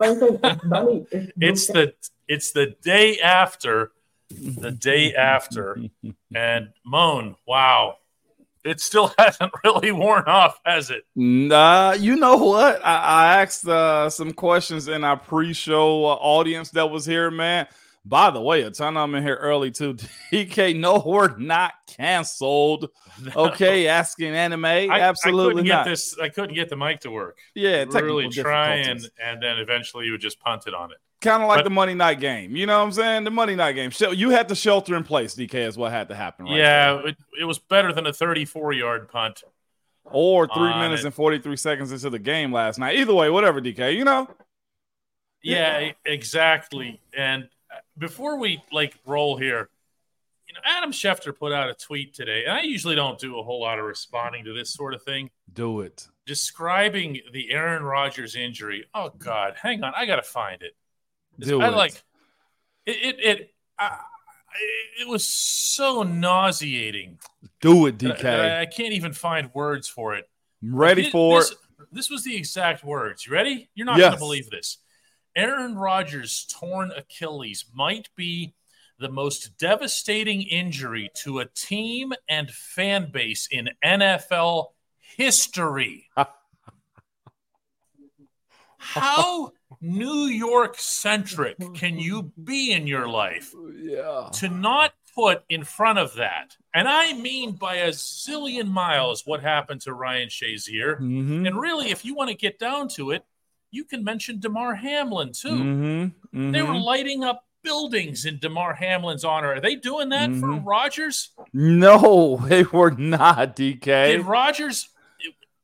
it's the it's the day after, the day after, and Moan, wow, it still hasn't really worn off, has it? Nah, you know what? I, I asked uh, some questions in our pre-show uh, audience that was here, man. By the way, a ton of them in here early too. DK, no, we're not canceled. No. Okay, asking anime, I, absolutely I couldn't not. Get this, I couldn't get the mic to work. Yeah, really try and and then eventually you would just punt it on it. Kind of like but, the Monday night game. You know what I'm saying? The Monday night game. So you had to shelter in place, DK, is what had to happen. Right yeah, it, it, was better than a 34 yard punt. Or three minutes it. and 43 seconds into the game last night. Either way, whatever, DK, you know? Yeah, yeah. exactly. And before we like roll here, you know, Adam Schefter put out a tweet today, and I usually don't do a whole lot of responding to this sort of thing. Do it. Describing the Aaron Rodgers injury. Oh God, hang on, I gotta find it. Do I it. like it. It it, uh, it was so nauseating. Do it, DK. I, I, can't even find words for it. I'm ready this, for this, this was the exact words. You ready? You're not yes. gonna believe this. Aaron Rodgers' torn Achilles might be the most devastating injury to a team and fan base in NFL history. How New York centric can you be in your life yeah. to not put in front of that? And I mean by a zillion miles what happened to Ryan Shazier. Mm-hmm. And really, if you want to get down to it, you can mention Damar Hamlin too. Mm-hmm, mm-hmm. They were lighting up buildings in Damar Hamlin's honor. Are they doing that mm-hmm. for Rodgers? No, they were not. DK. Did Rodgers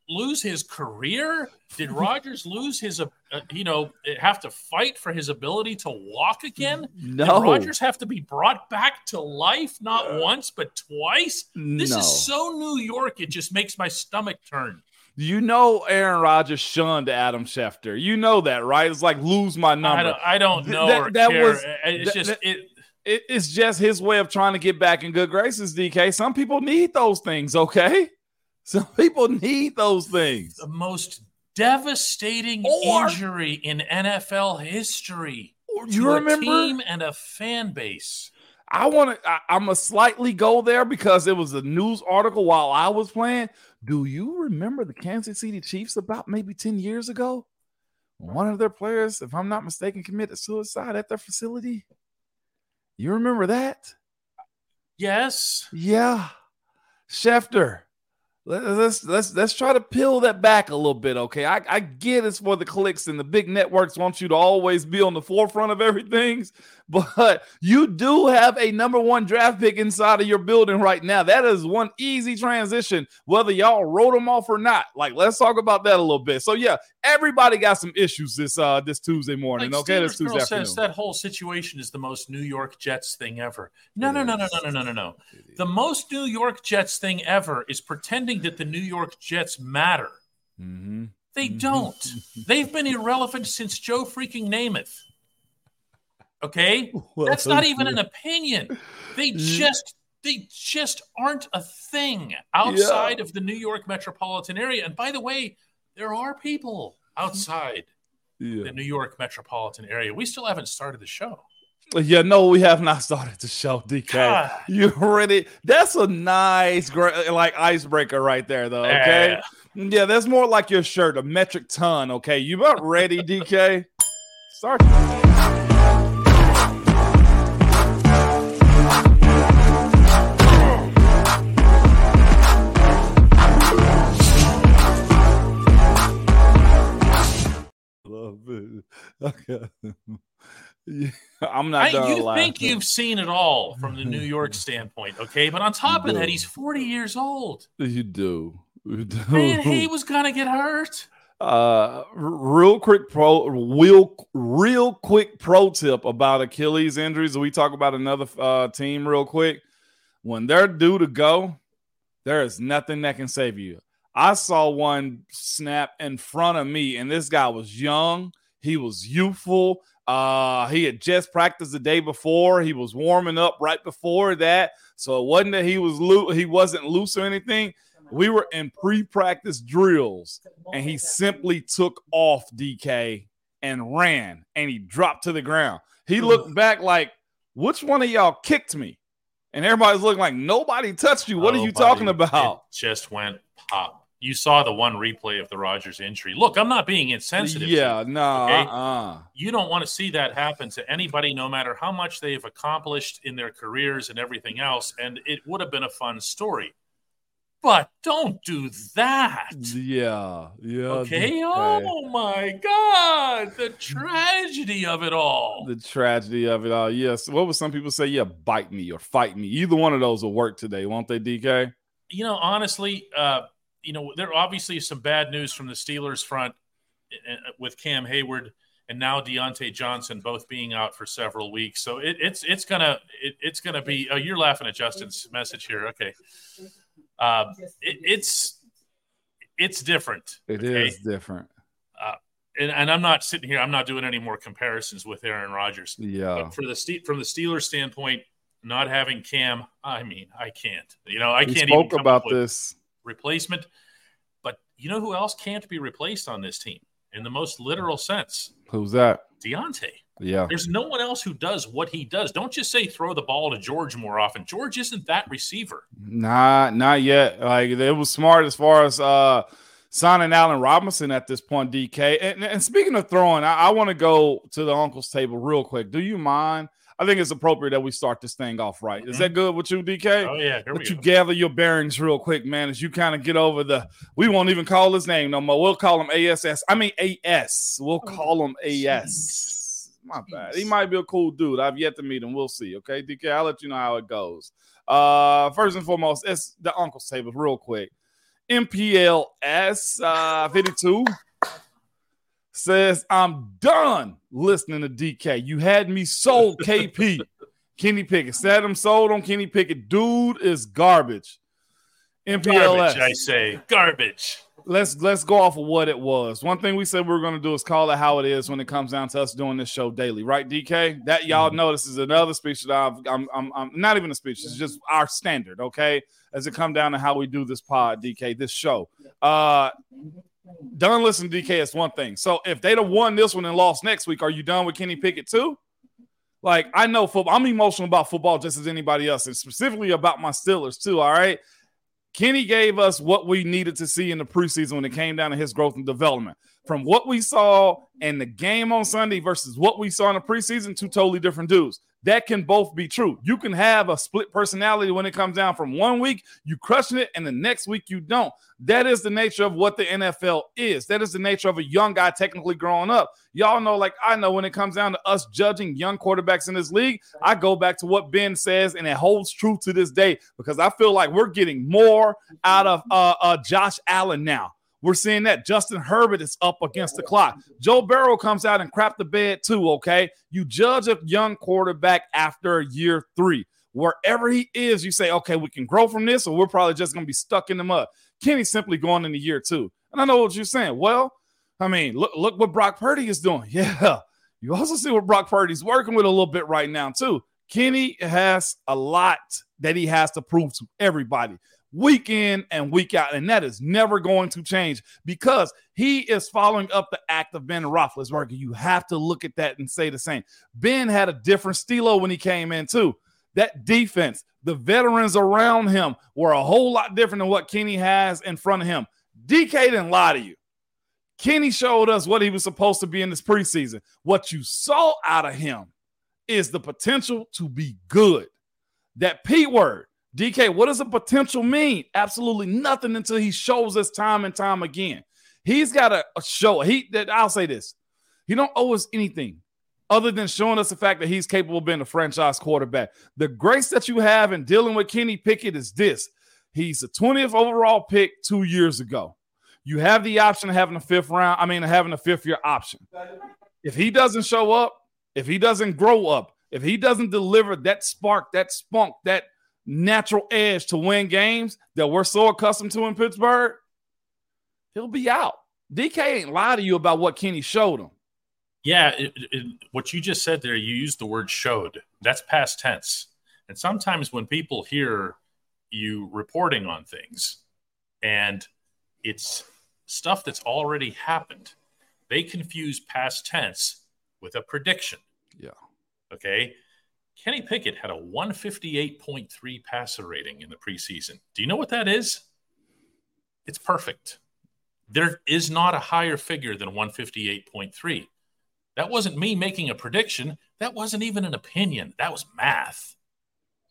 lose his career? Did Rodgers lose his, uh, uh, you know, have to fight for his ability to walk again? No. Did Rodgers have to be brought back to life not once but twice? This no. is so New York. It just makes my stomach turn. You know Aaron Rodgers shunned Adam Schefter. You know that, right? It's like lose my number. I don't, I don't know. That, that was uh, it's just that, it, it, It's just his way of trying to get back in good graces. DK. Some people need those things. Okay, some people need those things. The most devastating or, injury in NFL history. You remember A team and a fan base. I want to. I'm a slightly go there because it was a news article while I was playing. Do you remember the Kansas City Chiefs about maybe 10 years ago? One of their players, if I'm not mistaken, committed suicide at their facility. You remember that? Yes. Yeah. Schefter. Let's let's let's try to peel that back a little bit, okay? I, I get it's for the clicks and the big networks want you to always be on the forefront of everything, but you do have a number one draft pick inside of your building right now. That is one easy transition, whether y'all wrote them off or not. Like, let's talk about that a little bit. So, yeah, everybody got some issues this uh this Tuesday morning. Like okay, this Tuesday Girl afternoon. Says that whole situation is the most New York Jets thing ever. No, no, no, no, no, no, no, no, no. The most New York Jets thing ever is pretending that the New York Jets matter. Mm-hmm. They don't. They've been irrelevant since Joe freaking Namath. Okay, well, that's not even an opinion. They just they just aren't a thing outside yeah. of the New York metropolitan area. And by the way, there are people outside yeah. the New York metropolitan area. We still haven't started the show. Yeah, no, we have not started the show, DK. God. You ready? That's a nice, like icebreaker right there, though. Okay, yeah. yeah, that's more like your shirt, a metric ton. Okay, you about ready, DK? Start. Love it. Okay. Yeah, I'm not. I, you think you've seen it all from the New York standpoint, okay? But on top of that, he's 40 years old. You do. You do. Man, he was gonna get hurt. Uh, real quick pro, real, real quick pro tip about Achilles injuries. We talk about another uh, team real quick. When they're due to go, there is nothing that can save you. I saw one snap in front of me, and this guy was young. He was youthful. Uh, he had just practiced the day before. He was warming up right before that, so it wasn't that he was lo- he wasn't loose or anything. We were in pre-practice drills, and he simply took off DK and ran and he dropped to the ground. He looked back like, which one of y'all kicked me? And everybody's looking like nobody touched you. What nobody, are you talking about? just went pop. You saw the one replay of the Rodgers injury. Look, I'm not being insensitive. Yeah, no. Nah, okay? uh-uh. You don't want to see that happen to anybody, no matter how much they've accomplished in their careers and everything else. And it would have been a fun story but don't do that. Yeah. Yeah. Okay. Oh my God. The tragedy of it all. The tragedy of it all. Yes. What would some people say? Yeah, bite me or fight me. Either one of those will work today, won't they, DK? You know, honestly, uh, you know, there obviously is some bad news from the Steelers front uh, uh, with Cam Hayward and now Diontae Johnson both being out for several weeks. So it, it's it's gonna it, it's gonna be. Oh, you're laughing at Justin's message here. Okay, uh, it, it's it's different. It okay? is different. Uh, and, and, I'm not sitting here. I'm not doing any more comparisons with Aaron Rodgers. Yeah. But for the from the Steelers standpoint, not having Cam, I mean, I can't. You know, I we can't spoke even about this replacement. But you know who else can't be replaced on this team in the most literal sense? Who's that? Diontae. Yeah. There's no one else who does what he does. Don't just say throw the ball to George more often. George isn't that receiver. Nah, not yet. Like it was smart as far as uh signing Allen Robinson at this point, DK. And, and speaking of throwing, I, I want to go to the uncle's table real quick. Do you mind? I think it's appropriate that we start this thing off right. Is mm-hmm. that good with you, DK? Oh yeah, Here but you gather your bearings real quick, man, as you kind of get over the. We won't even call his name no more. We'll call him ASS. I mean AS. We'll oh, call him AS my bad. He might be a cool dude. I've yet to meet him. We'll see. Okay, DK, I'll let you know how it goes. Uh, first and foremost, it's the uncle's table, real quick. MPLS uh, 52 says, I'm done listening to DK. You had me sold, KP. Kenny Pickett. Said I'm sold on Kenny Pickett. Dude is garbage. MPLS. Garbage, I say. Garbage let's let's go off of what it was. One thing we said we are going to do is call it how it is when it comes down to us doing this show daily, right? DK, that y'all mm-hmm. know this is another speech that I've, I'm, I'm, I'm not even a speech. It's just our standard, okay? As it come down to how we do this pod, DK, this show. Uh, done listening to DK is one thing. So if they'd have won this one and lost next week, are you done with Kenny Pickett too? Like I know football. I'm emotional about football just as anybody else, and specifically about my Steelers too. All right. Kenny gave us what we needed to see in the preseason when it came down to his growth and development. From what we saw in the game on Sunday versus what we saw in the preseason, two totally different dudes that can both be true. You can have a split personality when it comes down from one week, you crushing it, and the next week you don't. That is the nature of what the NFL is. That is the nature of a young guy technically growing up. Y'all know, like I know, when it comes down to us judging young quarterbacks in this league, I go back to what Ben says, and it holds true to this day because I feel like we're getting more out of uh, uh, Josh Allen now. We're seeing that Justin Herbert is up against the clock. Joe Burrow comes out and crap the bed too. Okay, you judge a young quarterback after year three. Wherever he is, you say, okay, we can grow from this, or we're probably just going to be stuck in the mud. Kenny's simply going into year two. And I know what you're saying. Well, I mean, look, look what Brock Purdy is doing. Yeah. You also see what Brock Purdy's working with a little bit right now, too. Kenny has a lot that he has to prove to everybody week in and week out. And that is never going to change because he is following up the act of Ben Roethlisberger. You have to look at that and say the same. Ben had a different stilo when he came in, too. That defense, the veterans around him were a whole lot different than what Kenny has in front of him. DK didn't lie to you. Kenny showed us what he was supposed to be in this preseason. What you saw out of him is the potential to be good. That P word, DK, what does the potential mean? Absolutely nothing until he shows us time and time again. He's got a, a show. He that I'll say this. He don't owe us anything other than showing us the fact that he's capable of being a franchise quarterback. The grace that you have in dealing with Kenny Pickett is this. He's a 20th overall pick two years ago. You have the option of having a fifth round, I mean, having a fifth year option. If he doesn't show up, if he doesn't grow up, if he doesn't deliver that spark, that spunk, that natural edge to win games that we're so accustomed to in Pittsburgh, he'll be out. DK ain't lie to you about what Kenny showed him. Yeah, it, it, what you just said there, you used the word showed. That's past tense. And sometimes when people hear you reporting on things and it's stuff that's already happened, they confuse past tense with a prediction. Yeah. Okay. Kenny Pickett had a 158.3 passer rating in the preseason. Do you know what that is? It's perfect. There is not a higher figure than 158.3. That wasn't me making a prediction. That wasn't even an opinion. That was math.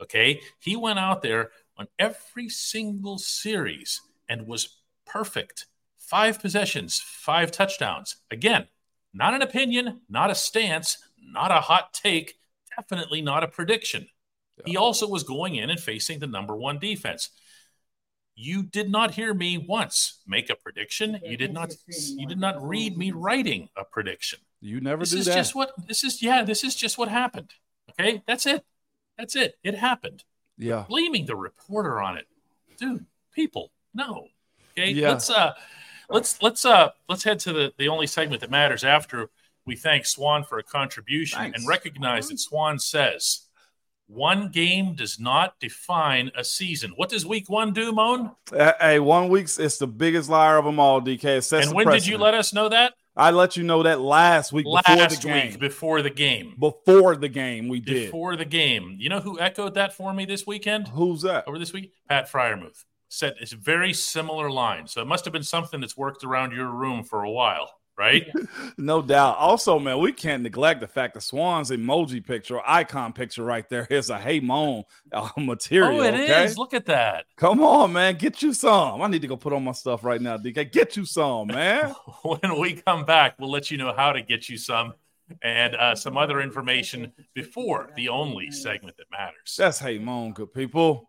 Okay. He went out there on every single series and was perfect. Five possessions, five touchdowns. Again, not an opinion, not a stance, not a hot take, definitely not a prediction. Yeah. He also was going in and facing the number one defense. You did not hear me once make a prediction. You did not you did not read me writing a prediction. You never this is that. just what this is yeah, this is just what happened. Okay? That's it. That's it. It happened. Yeah. Blaming the reporter on it. Dude, people, no. Okay? Yeah. Let's uh let's let's uh let's head to the the only segment that matters after we thank Swan for a contribution Thanks. and recognize that Swan says one game does not define a season. What does week one do, Moan? Uh, hey, one week's it's the biggest liar of them all, DK. It and when did you let us know that? I let you know that last week last before the game. week before the game. Before the game, we did. Before the game. You know who echoed that for me this weekend? Who's that? Over this week? Pat Freiermuth. Said it's a very similar line. So it must have been something that's worked around your room for a while right? no doubt. Also, man, we can't neglect the fact the Swans emoji picture, icon picture right there is a hey moan uh, material. Oh, it okay? is. Look at that. Come on, man. Get you some. I need to go put on my stuff right now, DK. Get you some, man. when we come back, we'll let you know how to get you some and uh, some other information before the only segment that matters. That's hey moan, good people.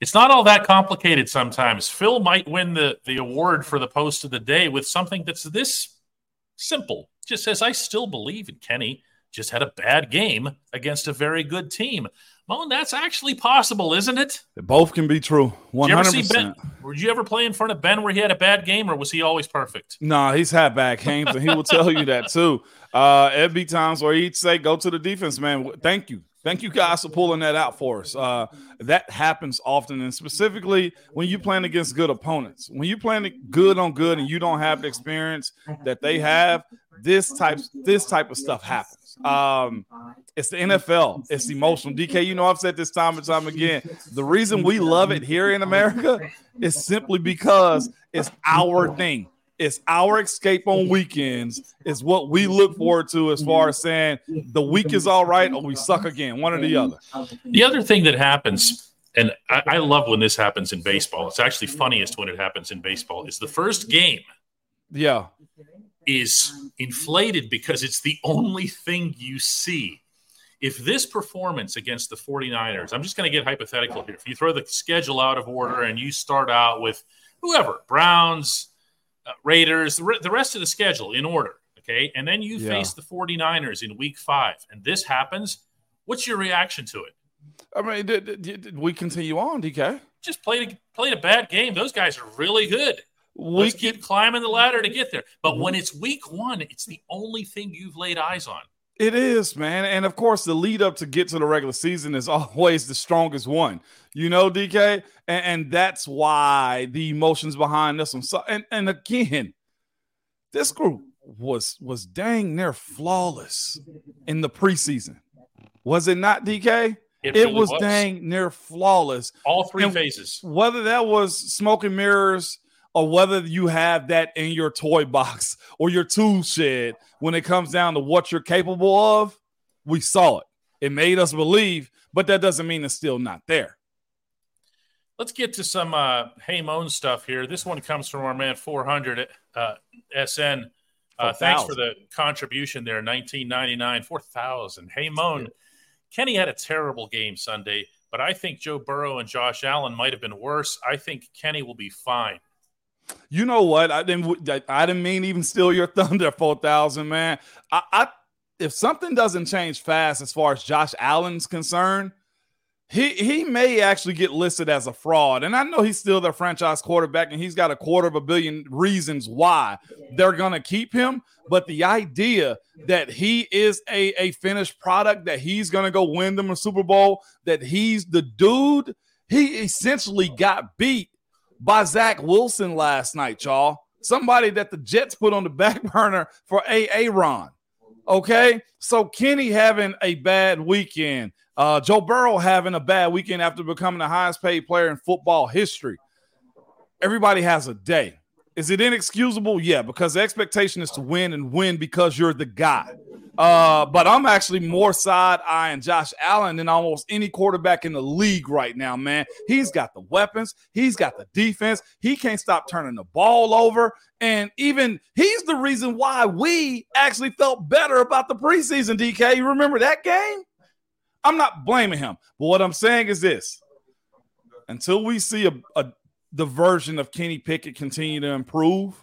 It's not all that complicated sometimes. Phil might win the, the award for the post of the day with something that's this simple. Just says, I still believe in Kenny. Just had a bad game against a very good team. Moan, that's actually possible, isn't it? both can be true. One hundred percent. Did you ever play in front of Ben where he had a bad game, or was he always perfect? No, nah, he's had bad games, and he will tell you that too. Uh, it'd be times where he'd say, "Go to the defense, man. Thank you, Thank you guys for pulling that out for us. Uh, that happens often, and specifically when you're playing against good opponents. When you're playing good on good and you don't have the experience that they have, this type this type of stuff happens. Um, it's the NFL. It's emotional. DK, you know I've said this time and time again. The reason we love it here in America is simply because it's our thing. It's our escape on weekends. Is what we look forward to as far as saying the week is all right or we suck again, one or the other. The other thing that happens, and I, I love when this happens in baseball. It's actually funniest when it happens in baseball. Is the first game. Yeah. Is inflated because it's the only thing you see. If this performance against the 49ers, I'm just going to get hypothetical here. If you throw the schedule out of order and you start out with whoever, Browns, uh, Raiders, the, rest of the schedule in order. Okay. And then you yeah. face the 49ers in week five, and this happens. What's your reaction to it? I mean, did, did, did we continue on, DK? Just played a, played a bad game. Those guys are really good. We Let's keep climbing the ladder to get there. But when it's week one, it's the only thing you've laid eyes on. It is, man. And of course, the lead up to get to the regular season is always the strongest one, you know, DK. And, and that's why the emotions behind this one. So, and, and again, this group was was dang near flawless in the preseason. Was it not, DK? It, it was, was, dang near flawless. All three and phases. Whether that was smoke and mirrors or whether you have that in your toy box or your tool shed when it comes down to what you're capable of, we saw it. It made us believe, but that doesn't mean it's still not there. Let's get to some uh, Hey Moan stuff here. This one comes from our man 400 uh, SN. Uh, thanks for the contribution there. 1999, 4,000. Hey Moan. Kenny had a terrible game Sunday, but I think Joe Burrow and Josh Allen might have been worse. I think Kenny will be fine. You know what? I didn't. I didn't mean even steal your thunder, four thousand man. I, I if something doesn't change fast as far as Josh Allen's concerned, he he may actually get listed as a fraud. And I know he's still their franchise quarterback, and he's got a quarter of a billion reasons why they're gonna keep him. But the idea that he is a, a finished product, that he's gonna go win them a Super Bowl, that he's the dude, he essentially got beat by Zach Wilson last night, y'all. Somebody that the Jets put on the back burner for Aaron. Okay, so Kenny having a bad weekend. Uh, Joe Burrow having a bad weekend after becoming the highest paid player in football history. Everybody has a day. Is it inexcusable? Yeah, because the expectation is to win and win because you're the guy. Uh, but I'm actually more side eyeing Josh Allen than almost any quarterback in the league right now, man. He's got the weapons, he's got the defense, he can't stop turning the ball over. And even he's the reason why we actually felt better about the preseason, DK. You remember that game? I'm not blaming him, but what I'm saying is this until we see a, a the version of Kenny Pickett continue to improve,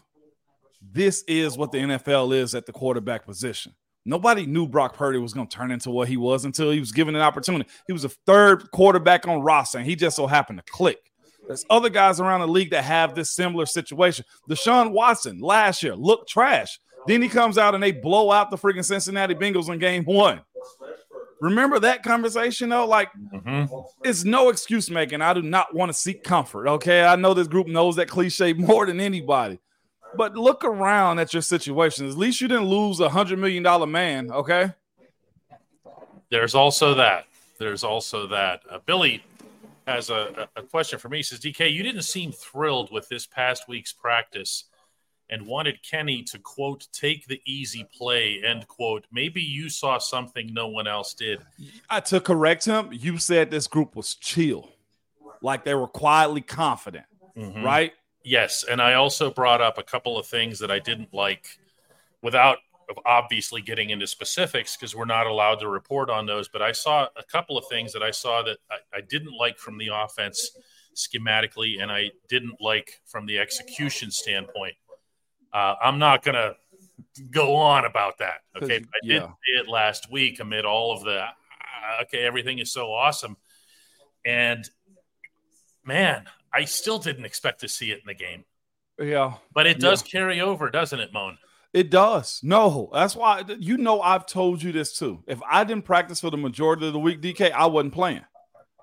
this is what the NFL is at the quarterback position. Nobody knew Brock Purdy was going to turn into what he was until he was given an opportunity. He was a third quarterback on roster, and he just so happened to click. There's other guys around the league that have this similar situation. Deshaun Watson last year looked trash. Then he comes out and they blow out the freaking Cincinnati Bengals in game one. Remember that conversation though? Like, mm-hmm. it's no excuse making. I do not want to seek comfort. Okay. I know this group knows that cliche more than anybody. But look around at your situation. At least you didn't lose a hundred million dollar man. Okay. There's also that. There's also that. Uh, Billy has a, a question for me. He says, DK, you didn't seem thrilled with this past week's practice and wanted Kenny to quote take the easy play end quote. Maybe you saw something no one else did. Uh, to correct him, you said this group was chill, like they were quietly confident, mm-hmm. right? Yes, and I also brought up a couple of things that I didn't like, without obviously getting into specifics because we're not allowed to report on those. But I saw a couple of things that I saw that I, I didn't like from the offense schematically, and I didn't like from the execution standpoint. Uh, I'm not going to go on about that. Okay. I did yeah. it last week amid all of the, uh, okay, everything is so awesome. And man, I still didn't expect to see it in the game. Yeah. But it does yeah. carry over, doesn't it, Moan? It does. No, that's why you know I've told you this too. If I didn't practice for the majority of the week, DK, I wasn't playing.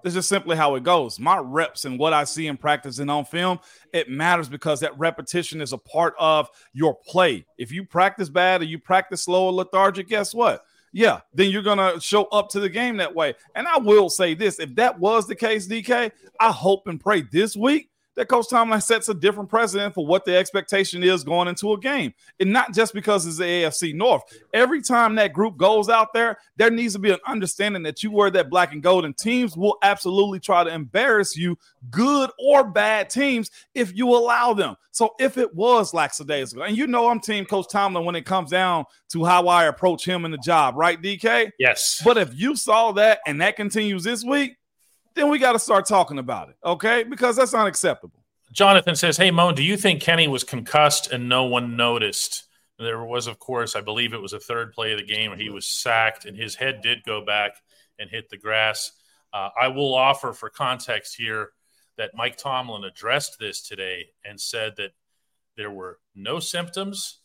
This is simply how it goes. My reps and what I see in practice and on film, it matters because that repetition is a part of your play. If you practice bad or you practice slow or lethargic, guess what? Yeah, then you're gonna show up to the game that way. And I will say this: if that was the case, DK, I hope and pray this week that Coach Tomlin sets a different precedent for what the expectation is going into a game. And not just because it's the AFC North. Every time that group goes out there, there needs to be an understanding that you wear that black and gold, and teams will absolutely try to embarrass you, good or bad teams, if you allow them. So if it was lackadaisical, and you know I'm team Coach Tomlin when it comes down to how I approach him in the job, right, DK? Yes. But if you saw that and that continues this week, then we got to start talking about it, okay? Because that's unacceptable. Jonathan says, Hey, Moan, do you think Kenny was concussed and no one noticed? There was, of course, I believe it was a third play of the game where he was sacked and his head did go back and hit the grass. Uh, I will offer for context here that Mike Tomlin addressed this today and said that there were no symptoms,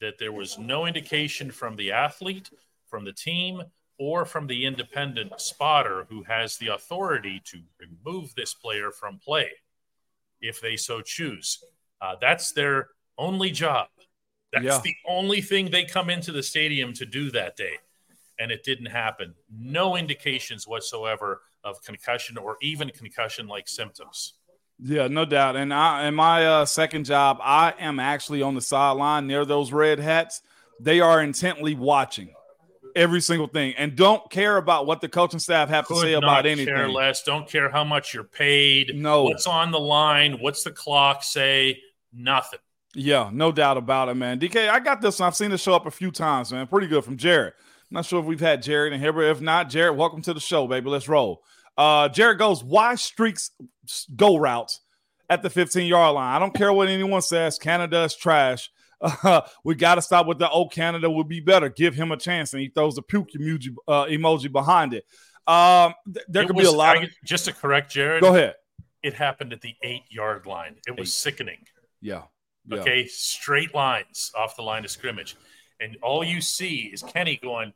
that there was no indication from the athlete, from the team, or from the independent spotter who has the authority to remove this player from play if they so choose. Uh, that's their only job. That's yeah. the only thing they come into the stadium to do that day. And it didn't happen. No indications whatsoever of concussion or even concussion like symptoms. Yeah, no doubt. And I, in my uh, second job, I am actually on the sideline near those red hats. They are intently watching every single thing and don't care about what the coaching staff have Could to say about anything. Care less. Don't care how much you're paid. No. What's on the line? What's the clock say? Nothing. Yeah, no doubt about it, man. DK, I got this one. I've seen this show up a few times, man. Pretty good from Jared. I'm not sure if we've had Jared in here, but if not, Jared, welcome to the show, baby. Let's roll. Uh, Jared goes, why streaks go routes at the 15 yard line. I don't care what anyone says. Canada is trash. Uh, we got to stop with the oh Canada would be better. Give him a chance, and he throws a puke emoji, uh, emoji behind it. Um, th- there It could was- be a lot. Of, just to correct Jared. go ahead. It happened at the eight yard line. It was Eight. sickening. Yeah. yeah. Okay, straight lines off the line of scrimmage, and all you see is Kenny going,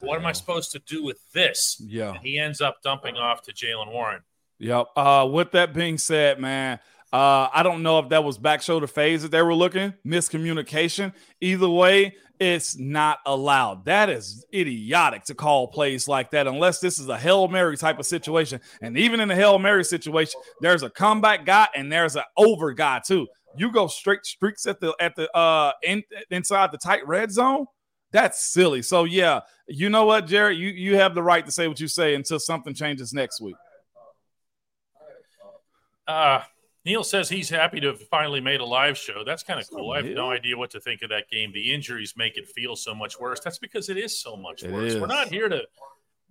the "What am I supposed to do with this?" Yeah. And he ends up dumping off to Jaylen Warren. Yep. Uh, with that being said, man, uh, I don't know if that was back shoulder phase that they were looking, miscommunication. Either way, it's not allowed. That is idiotic to call plays like that unless this is a Hail Mary type of situation. And even in a Hail Mary situation, there's a comeback guy and there's an over guy too. You go straight streaks at the at the uh in, inside the tight red zone. That's silly. So yeah, you know what, Jared? You you have the right to say what you say until something changes next week. Uh, Neil says he's happy to have finally made a live show. That's kind of cool. I have no idea what to think of that game. The injuries make it feel so much worse. That's because it is so much It worse. We're not here to,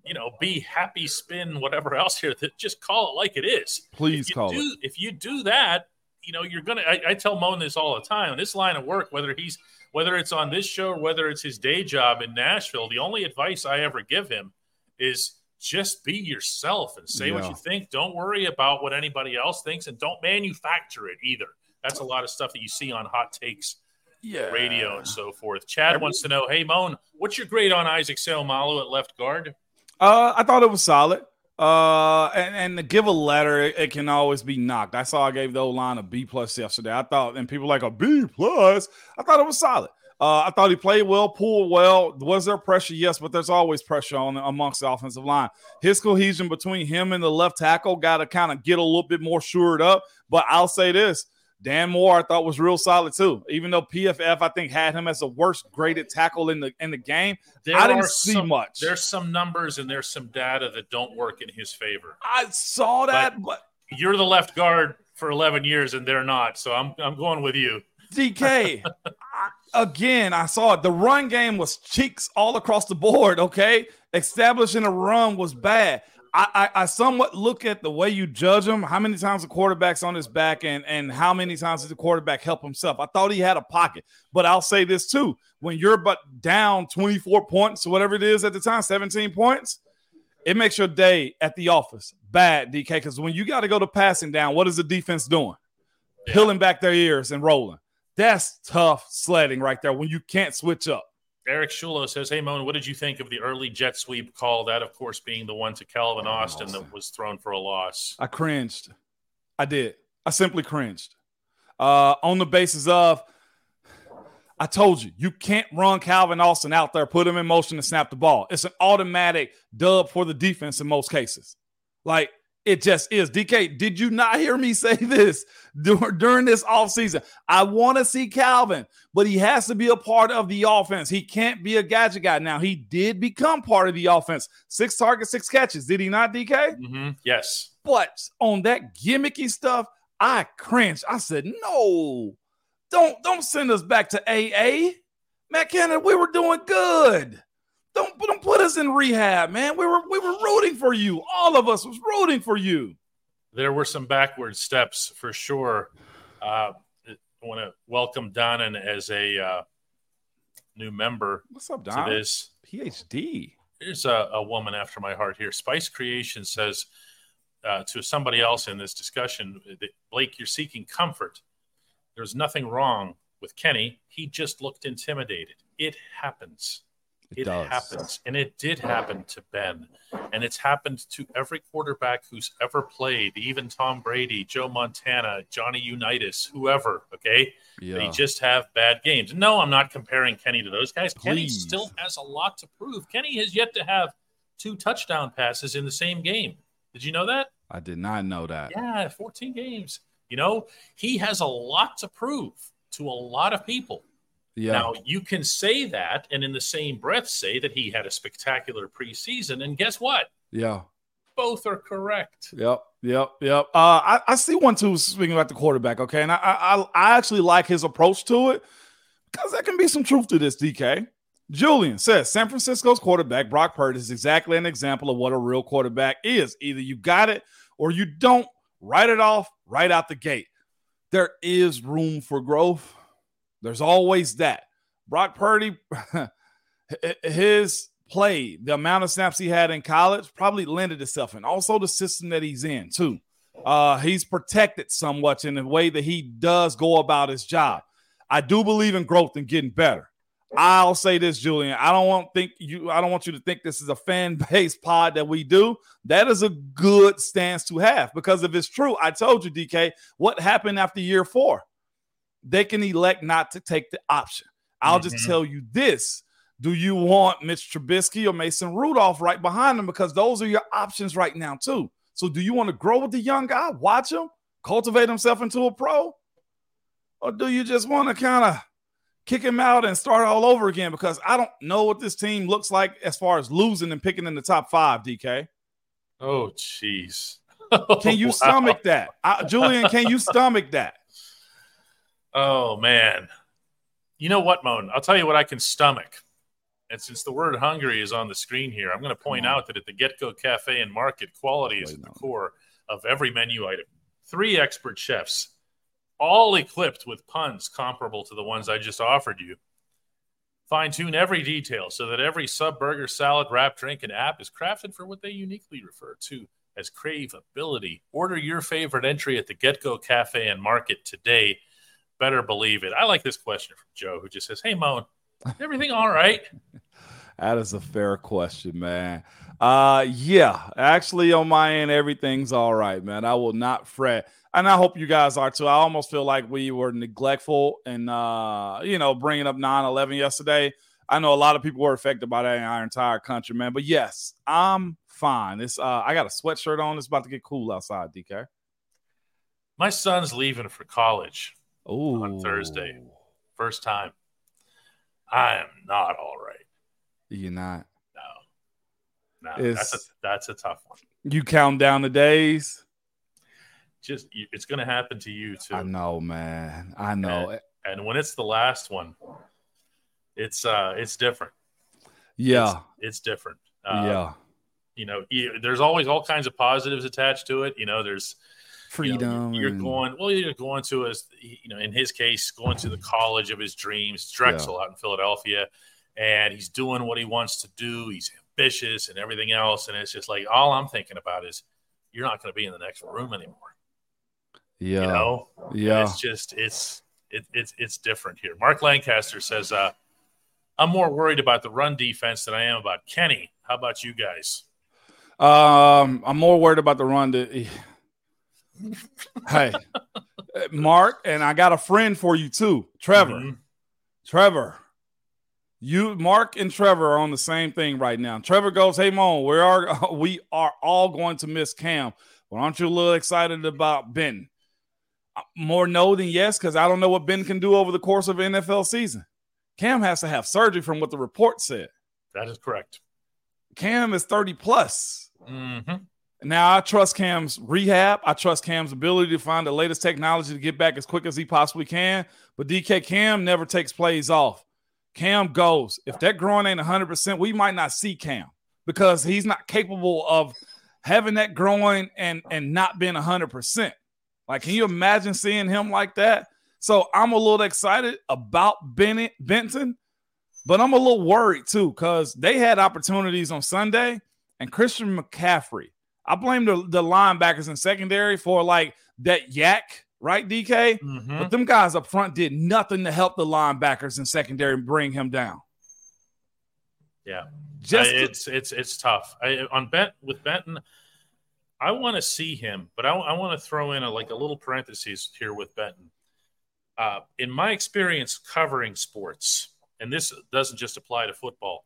you know, be happy, spin, whatever else here. That just call it like it is. Please call do, it. If you do that, you know, you're gonna. I, I tell Moan this all the time. This line of work, whether he's whether it's on this show or whether it's his day job in Nashville, the only advice I ever give him is just be yourself and say what you think. Don't worry about what anybody else thinks, and don't manufacture it either. That's a lot of stuff that you see on hot takes Yeah. radio and so forth. Chad wants to know, hey Moan, what's your grade on Isaac Seumalo at left guard? Uh, I thought it was solid. Uh, and, and to give a letter, it, it can always be knocked. I saw I gave the old line a B plus yesterday. I thought, and people like a B plus. I thought it was solid. Uh, I thought he played well, pulled well. Was there pressure? Yes, but there's always pressure on amongst the offensive line. His cohesion between him and the left tackle got to kind of get a little bit more shored up. But I'll say this: Dan Moore, I thought was real solid too. Even though PFF, I think, had him as the worst graded tackle in the in the game. There I didn't see some, much. There's some numbers and there's some data that don't work in his favor. I saw that, but You're the left guard for 11 years and they're not, so I'm I'm going with you. DK, again, I saw it. The run game was cheeks all across the board. Okay, establishing a run was bad. I, I, I somewhat look at the way you judge him. How many times the quarterback's on his back, and and how many times did the quarterback help himself? I thought he had a pocket, but I'll say this too: when you're but down 24 points, whatever it is at the time, 17 points, it makes your day at the office bad, DK. Because when you got to go to passing down, what is the defense doing? Yeah. Peeling back their ears and rolling. That's tough sledding right there when you can't switch up. Eric Shulo says, Hey Moan, what did you think of the early jet sweep call? That, of course, being the one to Calvin Austin that was thrown for a loss. I cringed. I did. I simply cringed. Uh, on the basis of, I told you, you can't run Calvin Austin out there, put him in motion, and snap the ball. It's an automatic dub for the defense in most cases. Like, it just is. DK, did you not hear me say this during this offseason? I want to see Calvin, but he has to be a part of the offense. He can't be a gadget guy. Now, he did become part of the offense. Six targets, six catches. Did he not, DK? hmm Yes. But on that gimmicky stuff, I cringed. I said, no, don't don't send us back to AA. Matt Canada, we were doing good. Don't, don't put us in rehab, man. We were we were rooting for you. All of us was rooting for you. There were some backward steps for sure. Uh, I want to welcome Donnan as a uh, new member What's up, to Don? this. PhD. Here's a, a woman after my heart here. Spice Creation says uh, to somebody else in this discussion, that, Blake, you're seeking comfort. There's nothing wrong with Kenny. He just looked intimidated. It happens. It It, does. happens. And it did happen to Ben. And it's happened to every quarterback who's ever played, even Tom Brady, Joe Montana, Johnny Unitas, whoever. Okay. They just have bad games. No, I'm not comparing Kenny to those guys. Kenny still has a lot to prove. Kenny has yet to have two touchdown passes in the same game. Did you know that? I did not know that. Yeah, 14 games. You know, he has a lot to prove to a lot of people. Yeah. Now, you can say that and in the same breath say that he had a spectacular preseason. And guess what? yeah. Both are correct. Yep, yep, yep. Uh, I, I see one too. Speaking about the quarterback, okay, and I, I I actually like his approach to it because there can be some truth to this. DK Julian says San Francisco's quarterback Brock Purdy is exactly an example of what a real quarterback is. Either you got it or you don't. write it off right out the gate. There is room for growth. There's always that. Brock Purdy, his play, the amount of snaps he had in college probably lended itself, and also the system that he's in, too. Uh, he's protected somewhat in the way that he does go about his job. I do believe in growth and getting better. I'll say this, Julian. I don't want think you. I don't want you to think this is a fan based pod that we do. That is a good stance to have because if it's true, I told you, DK, what happened after year four? They can elect not to take the option. I'll mm-hmm. just tell you this: Do you want Mitch Trubisky or Mason Rudolph right behind them? Because those are your options right now too. So, do you want to grow with the young guy, watch him, cultivate himself into a pro, or do you just want to kind of kick him out and start all over again because I don't know what this team looks like as far as losing and picking in the top five, DK. Oh, jeez. can you wow. stomach that? Uh, Julian, can you stomach that? Oh, man. You know what, Moan? I'll tell you what I can stomach. And since the word hungry is on the screen here, I'm going to point out that at the Get Go Cafe and Market, quality is at the core of every menu item. Three expert chefs all equipped with puns comparable to the ones I just offered you. Fine tune every detail so that every sub burger, salad, wrap, drink, and app is crafted for what they uniquely refer to as craveability. Order your favorite entry at the Get Go Cafe and Market today. Better believe it. I like this question from Joe, who just says, Hey, Moan, everything all right? that is a fair question, man. Uh, yeah, actually, on my end, everything's all right, man. I will not fret and I hope you guys are too. I almost feel like we were neglectful and uh, you know bringing up 9/11 yesterday. I know a lot of people were affected by that in our entire country, man. But yes, I'm fine. It's uh, I got a sweatshirt on. It's about to get cool outside, DK. My son's leaving for college Ooh. on Thursday. First time. I am not all right. You're not. No. No, it's, that's a that's a tough one. You count down the days just it's going to happen to you too. I know, man. I know. And, and, when it's the last one, it's uh it's different. Yeah, it's, it's different. Uh, yeah, you know, there's always all kinds of positives attached to it. You know, there's freedom. You are going well. You're going to a you know, in his case, going to the college of his dreams, Drexel yeah. out in Philadelphia, and he's doing what he wants to do. He's ambitious and everything else, and it's just like all I'm thinking about is you're not going to be in the next room anymore. Yeah. You know? Yeah. And it's just it's it, it's it's different here. Mark Lancaster says, uh, I'm more worried about the run defense than I am about Kenny. How about you guys? Um, I'm more worried about the run. To, hey, Mark, and I got a friend for you too, Trevor. Mm-hmm. Trevor, you, Mark, and Trevor are on the same thing right now. Trevor goes, "Hey, Mo, we are we are all going to miss Cam. But aren't you a little excited about Ben? more no than yes because I don't know what Ben can do over the course of an NFL season. Cam has to have surgery from what the report said. That is correct. Cam is 30 plus. Mm-hmm. Now I trust Cam's rehab. I trust Cam's ability to find the latest technology to get back as quick as he possibly can. But DK Cam never takes plays off. Cam goes. If that groin ain't 100%, we might not see Cam because he's not capable of having that groin and and not being 100%. Like, can you imagine seeing him like that? So I'm a little excited about Bennett Benton, but I'm a little worried too because they had opportunities on Sunday and Christian McCaffrey. I blame the, the linebackers and secondary for like that yak, right, DK? Mm-hmm. But them guys up front did nothing to help the linebackers and secondary bring him down. Yeah, just I, it's it's it's tough. I, on Bent with Benton, I want to see him, but I, I want to throw in a like a little parenthesis here with Benton. Uh, in my experience covering sports, and this doesn't just apply to football,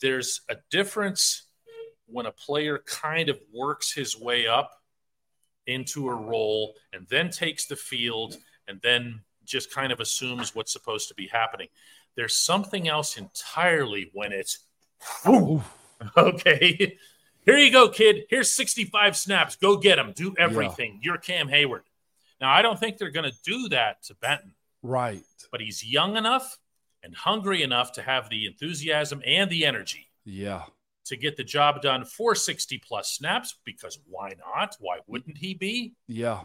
there's a difference when a player kind of works his way up into a role and then takes the field and then just kind of assumes what's supposed to be happening. There's something else entirely when it's okay. Here you go, kid. Here's 65 snaps. Go get them. Do everything. Yeah. You're Cam Hayward. Now, I don't think they're going to do that to Benton. Right. But he's young enough and hungry enough to have the enthusiasm and the energy. Yeah. To get the job done for 60 plus snaps because why not? Why wouldn't he be? Yeah.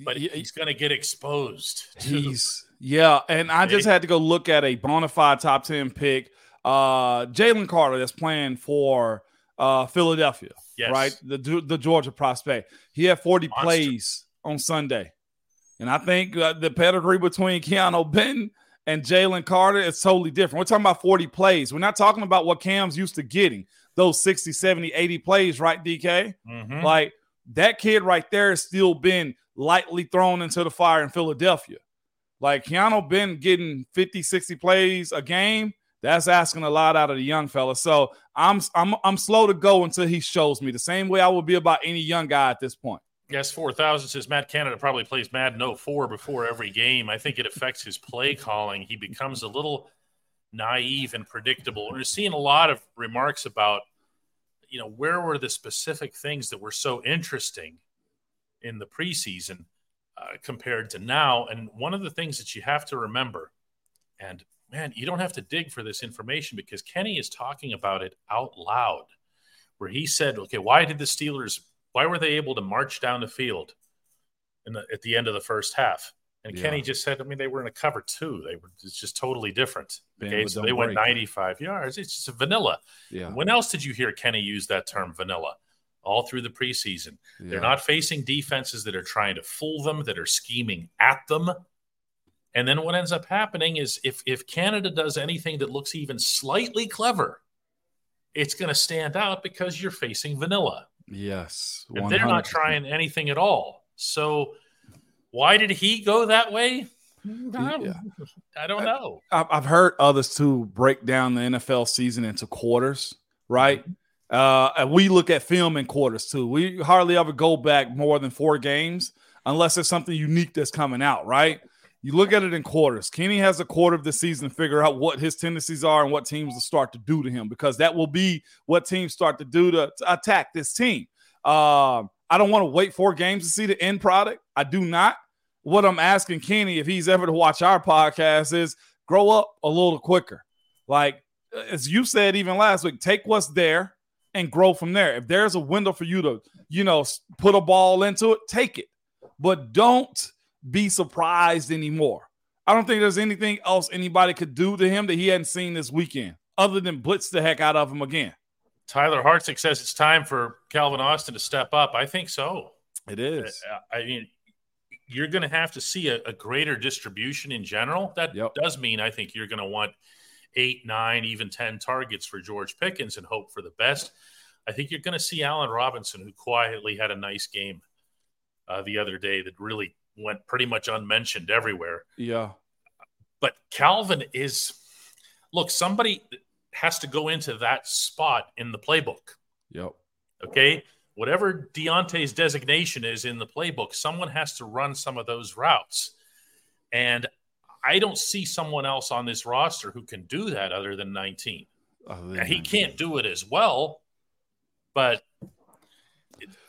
But he's going to get exposed. He's yeah, and I just had to go look at a bona fide top 10 pick. Uh Jalen Carter that's playing for uh Philadelphia. Yes. Right? The the Georgia prospect. He had 40 Monster. plays on Sunday. And I think uh, the pedigree between Keanu Benton and Jalen Carter is totally different. We're talking about 40 plays. We're not talking about what Cam's used to getting, those 60, 70, 80 plays, right, DK? Mm-hmm. Like that kid right there has still been lightly thrown into the fire in Philadelphia. Like Keanu been getting 50, 60 plays a game, that's asking a lot out of the young fella. So I'm I'm I'm slow to go until he shows me the same way I would be about any young guy at this point. Yes, 4,000 says Matt Canada probably plays Madden 04 before every game. I think it affects his play calling. He becomes a little naive and predictable. We're seeing a lot of remarks about, you know, where were the specific things that were so interesting in the preseason uh, compared to now. And one of the things that you have to remember, and man, you don't have to dig for this information because Kenny is talking about it out loud, where he said, okay, why did the Steelers why were they able to march down the field the, at the end of the first half? And yeah. Kenny just said, I mean, they were in a cover two. They were it's just totally different. Okay, so they went 95 yards. It's just vanilla. Yeah. When else did you hear Kenny use that term vanilla? All through the preseason. Yeah. They're not facing defenses that are trying to fool them, that are scheming at them. And then what ends up happening is if if Canada does anything that looks even slightly clever, it's going to stand out because you're facing vanilla. Yes. 100%. And they're not trying anything at all. So why did he go that way? Yeah. I don't know. I've heard others too break down the NFL season into quarters, right? Mm-hmm. Uh, and we look at film in quarters too. We hardly ever go back more than four games unless there's something unique that's coming out, right? You look at it in quarters. Kenny has a quarter of the season to figure out what his tendencies are and what teams will start to do to him because that will be what teams start to do to, to attack this team. Uh, I don't want to wait four games to see the end product. I do not. What I'm asking Kenny, if he's ever to watch our podcast, is grow up a little quicker. Like as you said even last week, take what's there and grow from there. If there's a window for you to, you know, put a ball into it, take it. But don't be surprised anymore. I don't think there's anything else anybody could do to him that he hadn't seen this weekend other than blitz the heck out of him again. Tyler Hartzick says it's time for Calvin Austin to step up. I think so. It is. I mean, you're going to have to see a, a, greater distribution in general. That yep. does mean I think you're going to want eight, nine, even 10 targets for George Pickens and hope for the best. I think you're going to see Allen Robinson, who quietly had a nice game uh, the other day that really went pretty much unmentioned everywhere. Yeah. But Calvin is look, somebody has to go into that spot in the playbook. Yep. Okay. Whatever Diontae's designation is in the playbook, someone has to run some of those routes. And I don't see someone else on this roster who can do that other than 19. now, he can't do it as well, but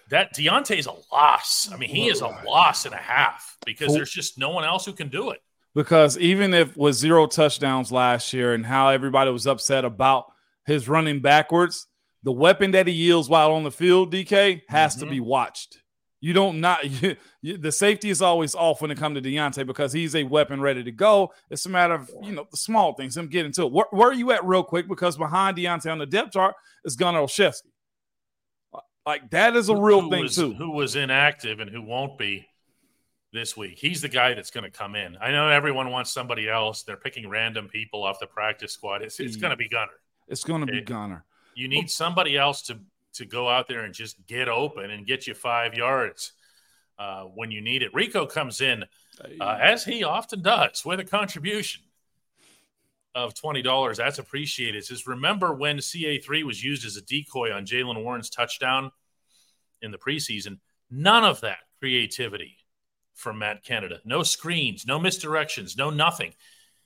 that Diontae's a loss. I mean, he is a loss and a half because there's just no one else who can do it. Because even if with zero touchdowns last year and how everybody was upset about his running backwards, the weapon that he yields while on the field, DK, has mm-hmm. to be watched. You don't not you, you, the safety is always off when it comes to Diontae because he's a weapon ready to go. It's a matter of you know the small things, him getting to it. Where, where are you at, real quick? Because behind Diontae on the depth chart is Gunnar Olszewski. Like that is a real who thing was, too. Who was inactive and who won't be this week? He's the guy that's going to come in. I know everyone wants somebody else. They're picking random people off the practice squad. It's, it's going to be Gunnar. It's going to be Gunnar. You need somebody else to to go out there and just get open and get you five yards uh, when you need it. Rico comes in uh, as he often does with a contribution of $20. That's appreciated. It says, remember when CA3 was used as a decoy on Jaylen Warren's touchdown in the preseason? None of that creativity from Matt Canada. No screens, no misdirections, no nothing.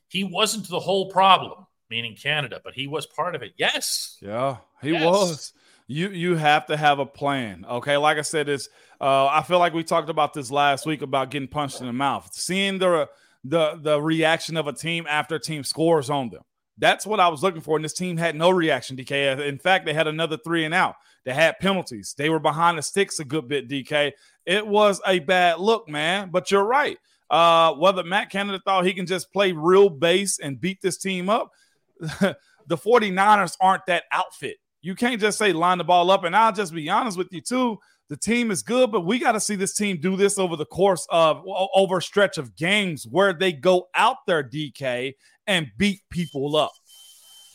He wasn't the whole problem, meaning Canada, but he was part of it. Yes. Yeah, he yes. was. You you have to have a plan. Okay. Like I said, it's uh, I feel like we talked about this last week about getting punched in the mouth. Seeing the the the reaction of a team after a team scores on them. That's what I was looking for. And this team had no reaction, DK. In fact, they had another three and out. They had penalties. They were behind the sticks a good bit, DK. It was a bad look, man. But you're right. Uh, whether Matt Canada thought he can just play real base and beat this team up, the 49ers aren't that outfit. You can't just say line the ball up. And I'll just be honest with you, too. The team is good, but we got to see this team do this over the course of over a stretch of games where they go out there, DK, and beat people up.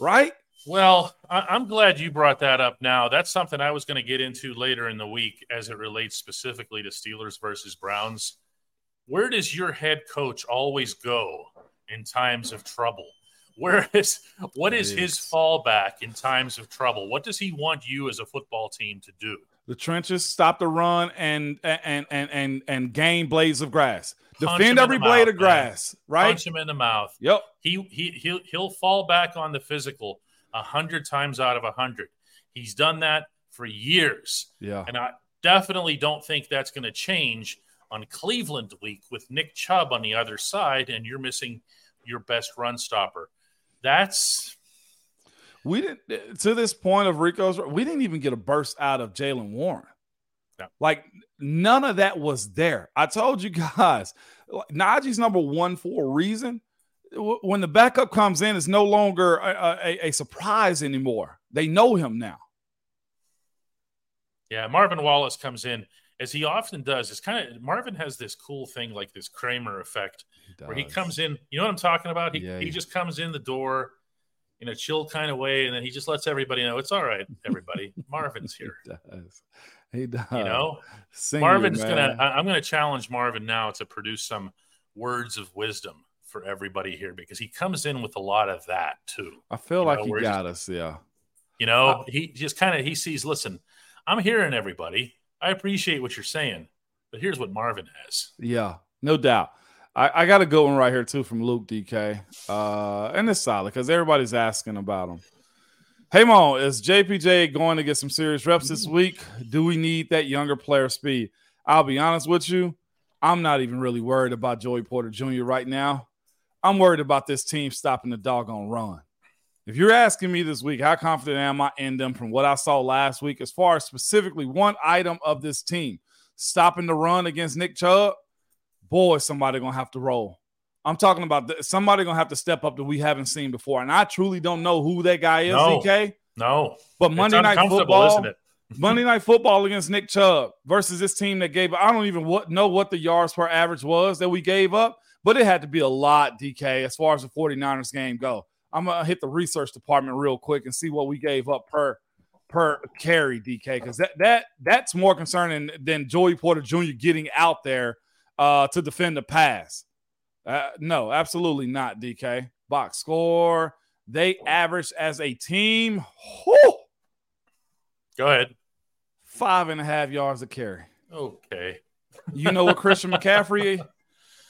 Right? Well, I- am glad you brought that up now. That's something I was going to get into later in the week as it relates specifically to Steelers versus Browns. Where does your head coach always go in times of trouble? Where is what is his fallback in times of trouble? What does he want you as a football team to do? The trenches, stop the run, and and and and and gain blades of grass. Defend every blade mouth, of grass, man. right? Punch him in the mouth. Yep. He he he'll he'll fall back on the physical a hundred times out of a hundred. He's done that for years. Yeah. And I definitely don't think that's going to change on Cleveland week with Nick Chubb on the other side, and you're missing your best run stopper. That's we didn't eh, to this point of Rico's. We didn't even get a burst out of Jaylen Warren. Like none of that was there. I told you guys, Najee's number one for a reason when the backup comes in, it's no longer a, a, a, surprise anymore. They know him now. Yeah, Marvin Wallace comes in as he often does. It's kind of Marvin has this cool thing like this Kramer effect he where he comes in. You know what I'm talking about? He yeah, he just comes in the door in a chill kind of way, and then he just lets everybody know it's all right. Everybody, Marvin's here. He does. He does. You know, Marvin's gonna. I'm gonna challenge Marvin now to produce some words of wisdom for everybody here because he comes in with a lot of that too. I feel like know, he got us, yeah. You know, he just kind of he sees, listen, I'm hearing everybody. I appreciate what you're saying, but here's what Marvin has. Yeah, no doubt. I, I got a good one right here too from Luke DK. Uh, and it's solid because everybody's asking about him. Hey Mo, is JPJ going to get some serious reps this week? Do we need that younger player speed? I'll be honest with you. I'm not even really worried about Joey Porter Jr. right now. I'm worried about this team stopping the doggone run. If you're asking me this week, how confident am I in them from what I saw last week, as far as specifically one item of this team stopping the run against Nick Chubb, boy, somebody gonna have to roll. I'm talking about the, somebody gonna have to step up that we haven't seen before, and I truly don't know who that guy is. No, DK, no, but Monday Night Football, Monday Night Football against Nick Chubb versus this team that gave. I don't even what, know what the yards per average was that we gave up but it had to be a lot, DK, as far as the 49ers game go. I'm gonna hit the research department real quick and see what we gave up per per carry, DK, because that that that's more concerning than Joey Porter Jr. getting out there uh, to defend the pass. Uh, no, absolutely not, DK. Box score. They average as a team. Whew, Go ahead. Five and a half yards a carry. Okay. You know what Christian McCaffrey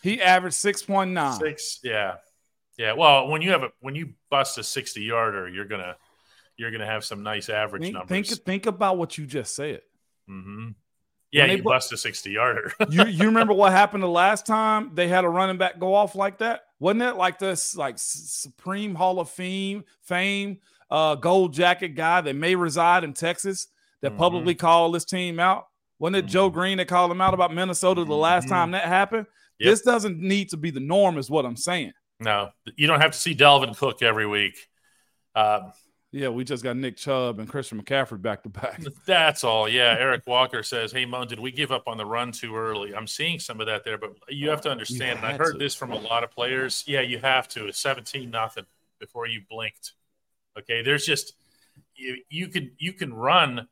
he averaged six point nine. Six, yeah, yeah. Well, when you have a when you bust a sixty yarder, you're gonna you're gonna have some nice average think, numbers. Think think about what you just said. Mm-hmm. Yeah, you bu- bust a sixty yarder. you you remember what happened the last time they had a running back go off like that? Wasn't it like this like Supreme Hall of Fame fame uh, gold jacket guy that may reside in Texas that mm-hmm. publicly called this team out? Wasn't it mm-hmm. Joe Greene that called him out about Minnesota the last mm-hmm. time that happened? Yep. This doesn't need to be the norm, is what I'm saying. No, you don't have to see Dalvin Cook every week. Um, yeah, we just got Nick Chubb and Christian McCaffrey back to back. That's all. Yeah, Eric Walker says, "Hey, Moan, did we give up on the run too early?" I'm seeing some of that there, but you have to understand. I heard to. this from a lot of players. Yeah, you have to. It's 17 nothing before you blinked. Okay, there's just you, you can you can run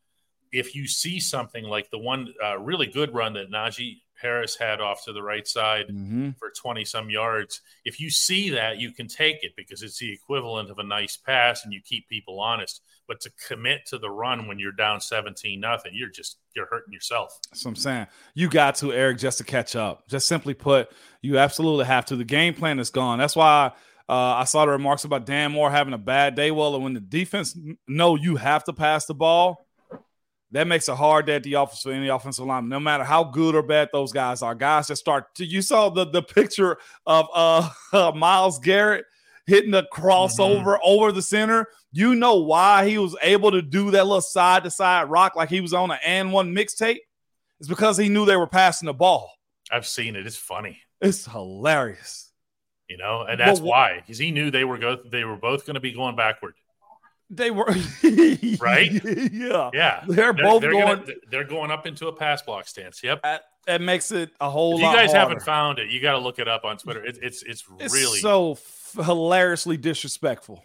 if you see something like the one uh, really good run that Najee Harris had off to the right side mm-hmm. for 20 some yards. If you see that, you can take it because it's the equivalent of a nice pass and you keep people honest. But to commit to the run when you're down 17 nothing, you're just you're hurting yourself. That's what I'm saying. You got to, Eric, just to catch up. Just simply put, you absolutely have to. The game plan is gone. That's why uh, I saw the remarks about Dan Moore having a bad day. Well, when the defense know you have to pass the ball, that makes it hard at the office for any offensive line. No matter how good or bad those guys are, guys just start. To, you saw the the picture of uh, uh Myles Garrett. hitting the crossover mm-hmm. over the center. You know why he was able to do that little side to side rock like he was on an and one mixtape? It's because he knew they were passing the ball. I've seen it. It's funny. It's hilarious. You know, and that's well, why because he knew they were go they were both going to be going backward. They were right. Yeah, yeah. They're, they're both they're going. Gonna, they're going up into a pass block stance. Yep. That, that makes it a whole. If you guys harder. haven't found it, you got to look it up on Twitter. It, it's it's it's really so f- hilariously disrespectful.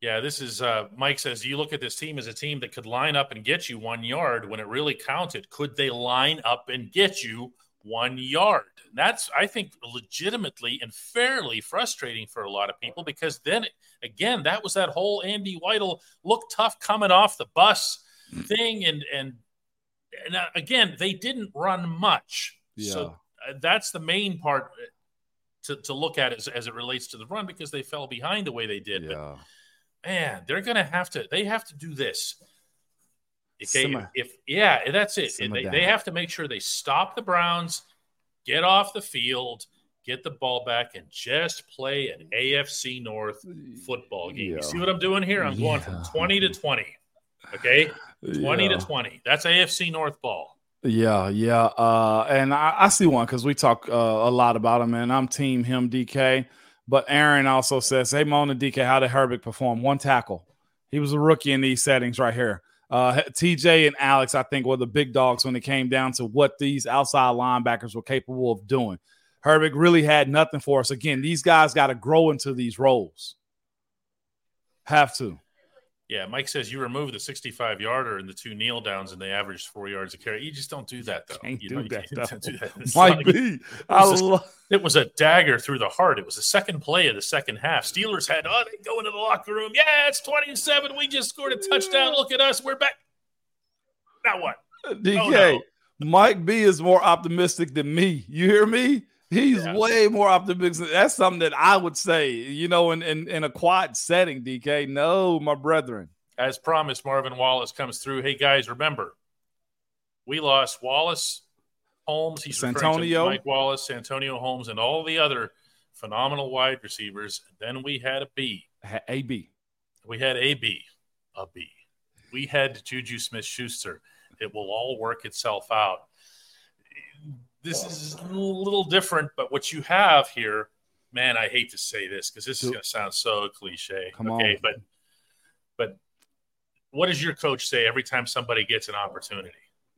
Yeah, this is uh, Mike says you look at this team as a team that could line up and get you one yard when it really counted. Could they line up and get you one yard. And that's, I think, legitimately and fairly frustrating for a lot of people because then, again, that was that whole Andy Weidl look tough coming off the bus mm. thing. And, and, and uh, again, they didn't run much. Yeah. So uh, that's the main part uh, to, to look at as, as it relates to the run because they fell behind the way they did. Yeah. But man, they're going to have to, they have to do this. Okay, if, if, yeah, that's it. They, they have to make sure they stop the Browns, get off the field, get the ball back, and just play an AFC North football game. Yeah. You see what I'm doing here? I'm going from 20 to 20. Okay, 20 yeah. to 20. That's AFC North ball. Yeah, yeah, uh, and I, I see one because we talk uh, a lot about him, and I'm team him DK. But Aaron also says, "Hey, Mona DK, how did Herbig perform? One tackle. He was a rookie in these settings right here." Uh, TJ and Alex, I think, were the big dogs when it came down to what these outside linebackers were capable of doing. Herbig really had nothing for us. Again, these guys got to grow into these roles. Have to. Yeah, Mike says you remove the 65 yarder and the two kneel downs and they average four yards a carry. You just don't do that though. Can't you do, know, that, you can't do that. Mike B. I it, was a, it was a dagger through the heart. It was the second play of the second half. Steelers had oh they go into the locker room. Yeah, it's 27. We just scored a touchdown. Look at us. We're back. Now what? Uh, DK, oh, no. Mike B is more optimistic than me. You hear me? He's yeah. way more optimistic. That's something that I would say, you know, in, in, in a quiet setting, DK. No, my brethren. As promised, Marvin Wallace comes through. Hey, guys, remember, we lost Wallace, Holmes. He's Santonio. Mike Wallace, Antonio Holmes, and all the other phenomenal wide receivers. Then we had a B. A B. We had a B. A B. We had Juju Smith Schuster. It will all work itself out. This is a little different, but what you have here, man, I hate to say this because this is going to sound so cliche. Come okay, on. but but what does your coach say every time somebody gets an opportunity?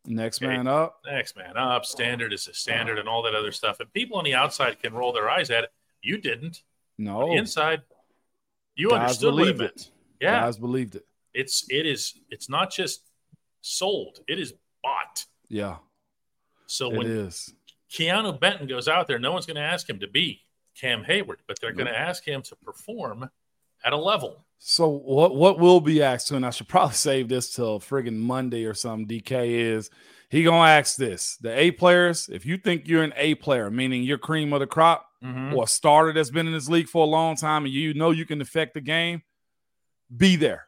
Next okay. man up. Next man up. Standard is a standard, and all that other stuff. And people on the outside can roll their eyes at it. You didn't. No. inside, you Guys understood what it meant. Yeah, guys believed it. It's it is it's not just sold; it is bought. Yeah. So it when is. Keanu Benton goes out there, no one's going to ask him to be Cam Heyward, but they're going to ask him to perform at a level. So what what will be asked to, and I should probably save this till friggin' Monday or something. DK is he gonna ask this: the A players, if you think you're an A player, meaning you're cream of the crop, mm-hmm. or a starter that's been in this league for a long time, and you know you can affect the game, be there.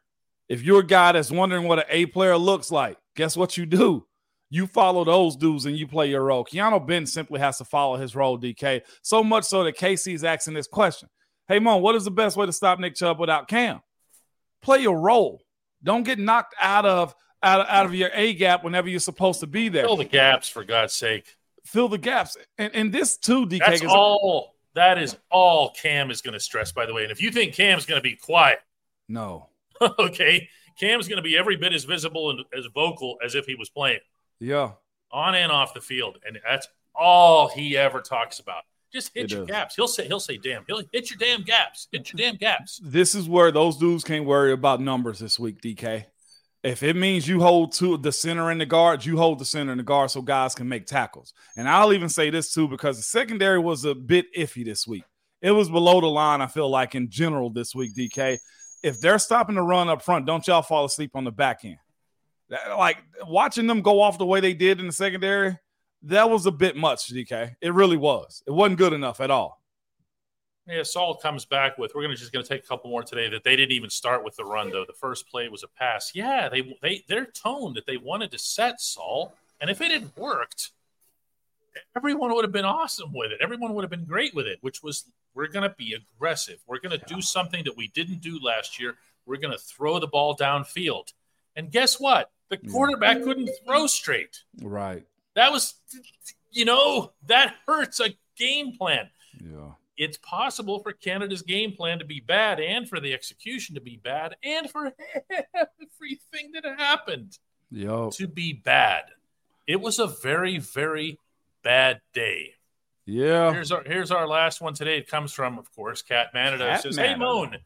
If you're a guy that's wondering what an A player looks like, guess what you do? You follow those dudes and you play your role. Keanu Ben simply has to follow his role, DK. So much so that Casey is asking this question. Hey, Mom, what is the best way to stop Nick Chubb without Cam? Play your role. Don't get knocked out of out of, out of your A gap whenever you're supposed to be there. Fill the gaps, for God's sake. Fill the gaps. And, and this too, DK. That's all. That is all Cam is going to stress, by the way. And if you think Cam's going to be quiet, no. okay, Cam's going to be every bit as visible and as vocal as if he was playing. Yeah. On and off the field. And that's all he ever talks about. Just hit it your is. gaps. He'll say, he'll say, damn, he'll hit your damn gaps. Hit your damn gaps. This is where those dudes can't worry about numbers this week, DK. If it means you hold to the center and the guards, you hold the center and the guard so guys can make tackles. And I'll even say this too, because the secondary was a bit iffy this week. It was below the line, I feel like, in general this week, DK. If they're stopping the run up front, don't y'all fall asleep on the back end. Like watching them go off the way they did in the secondary, that was a bit much, DK. It really was. It wasn't good enough at all. Yeah, Saul comes back with we're gonna just gonna take a couple more today that they didn't even start with the run though. The first play was a pass. Yeah, they they their tone that they wanted to set Saul, and if it had worked, everyone would have been awesome with it. Everyone would have been great with it, which was We're going to be aggressive. We're going to yeah. do something that we didn't do last year. We're going to throw the ball downfield. And guess what? The quarterback couldn't throw straight. Right. That was, you know, that hurts a game plan. Yeah. It's possible for Canada's game plan to be bad and for the execution to be bad and for everything that happened yep. to be bad. It was a very, very bad day. Yeah. Here's our here's our last one today. It comes from, of course, Cat Manada. Cat says, Hey Moan,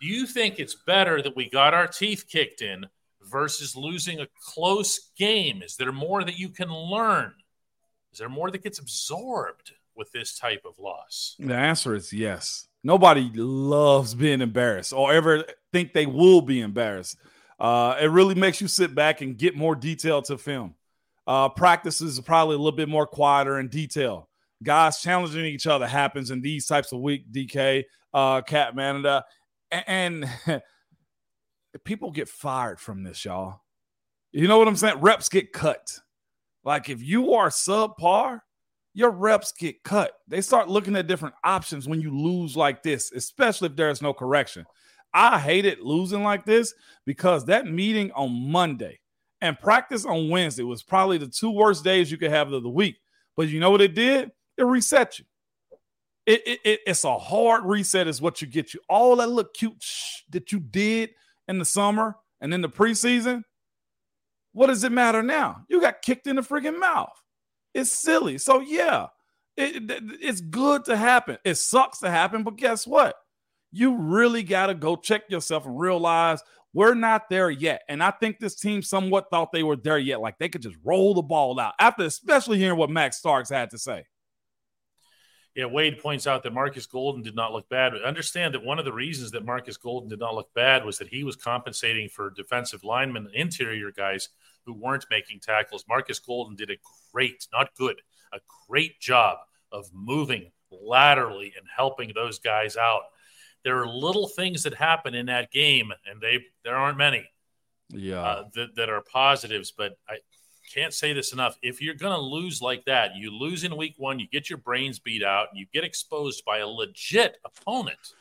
do you think it's better that we got our teeth kicked in versus losing a close game? Is there more that you can learn? Is there more that gets absorbed with this type of loss? The answer is yes. Nobody loves being embarrassed or ever think they will be embarrassed. Uh, it really makes you sit back and get more detail to film. Uh, practices are probably a little bit more quieter and detail. Guys challenging each other happens in these types of week. DK, uh, Cat Manada, and, and people get fired from this, y'all. You know what I'm saying? Reps get cut. Like if you are subpar, your reps get cut. They start looking at different options when you lose like this, especially if there's no correction. I hated losing like this because that meeting on Monday and practice on Wednesday was probably the two worst days you could have of the week. But you know what it did? It reset you. It, it, it, it's a hard reset, is what you get you. All that look cute that you did in the summer and in the preseason, what does it matter now? You got kicked in the freaking mouth. It's silly. So, yeah, it, it's good to happen. It sucks to happen, but guess what? You really got to go check yourself and realize we're not there yet. And I think this team somewhat thought they were there yet. Like they could just roll the ball out after, especially hearing what Max Starks had to say. Yeah, Wade points out that Marcus Golden did not look bad. But understand that one of the reasons that Marcus Golden did not look bad was that he was compensating for defensive linemen, interior guys who weren't making tackles. Marcus Golden did a great, not good, a great job of moving laterally and helping those guys out there are little things that happen in that game, and they there aren't many. Yeah, uh, that that are positives. But I can't say this enough. If you're going to lose like that, you lose in week one, you get your brains beat out, you get exposed by a legit opponent,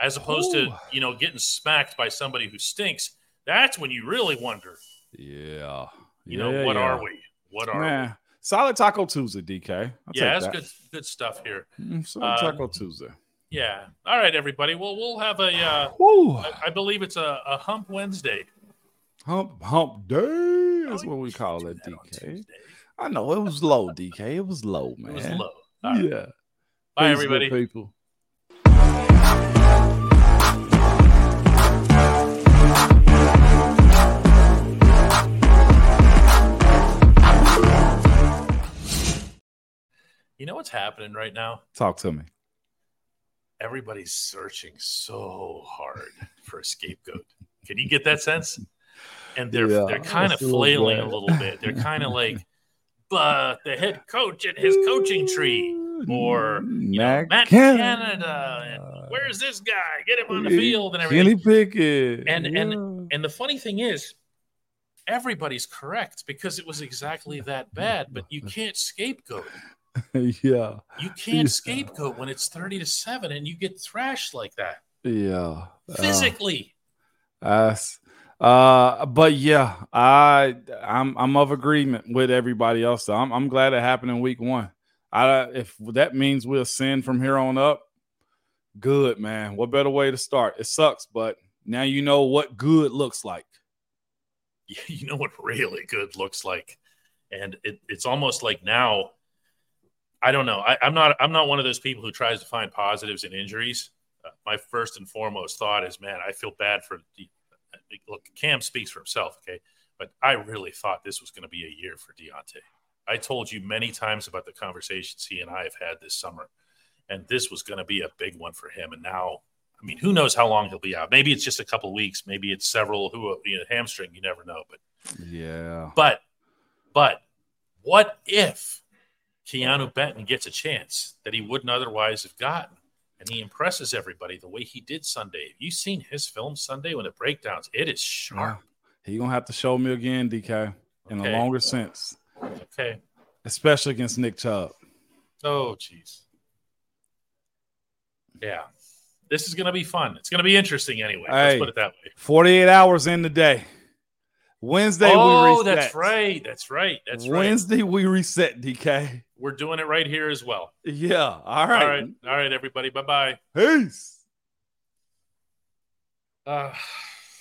as opposed Ooh. to you know getting smacked by somebody who stinks. That's when you really wonder. Yeah, you yeah, know what yeah. are we? What are Man. we? Solid Taco Tuesday, DK. I'll yeah, that's that. good. Good stuff here. Mm, solid um, Taco Tuesday. Yeah. All right, everybody. Well, we'll have a. Uh, I, I, believe it's a, a, Hump Wednesday. Hump Hump Day. That's oh, what we call it, DK. I know it was low, DK. It was low, man. It was low. Right. Yeah. Bye, Peace everybody. People. You know what's happening right now? Talk to me everybody's searching so hard for a scapegoat. Can you get that sense? And they're yeah, they're kind of flailing a little bit. They're kind of like, but the head coach and his coaching tree, or you Matt, know, Matt Canada. Canada. where's this guy? Get him on the field and everything. Kenny Pickett. And yeah. and and the funny thing is, everybody's correct because it was exactly that bad. But you can't scapegoat. yeah. You can't yeah. scapegoat when it's 30 to 7 and you get thrashed like that. Yeah. Physically. Uh, uh but yeah, I I'm I'm of agreement with everybody else. So I'm I'm glad it happened in week 1. I if that means we'll send from here on up, good, man. What better way to start? It sucks, but now you know what good looks like. You know what really good looks like. And it, it's almost like now I don't know. I, am not. I'm not one of those people who tries to find positives in injuries. Uh, my first and foremost thought is, man, I feel bad for. Look, Cam speaks for himself, okay, but I really thought this was going to be a year for Diontae. I told you many times about the conversations he and I have had this summer, and this was going to be a big one for him. And now, I mean, who knows how long he'll be out? Maybe it's just a couple weeks. Maybe it's several. Who you know, hamstring? You never know. But yeah. But but what if Keanu Benton gets a chance that he wouldn't otherwise have gotten. And he impresses everybody the way he did Sunday. Have you seen his film Sunday when it breakdowns? It is sharp. Yeah. He gonna have to show me again, DK, in okay. a longer sense. Okay. Especially against Nick Chubb. Oh, jeez. Yeah. This is going to be fun. It's going to be interesting anyway. Hey. Let's put it that way. 48 hours in the day. Wednesday oh, we reset. that's right. That's right. That's right. Wednesday we reset, DK. We're doing it right here as well. Yeah. All right. All right. All right, everybody. Bye bye. Peace. Uh,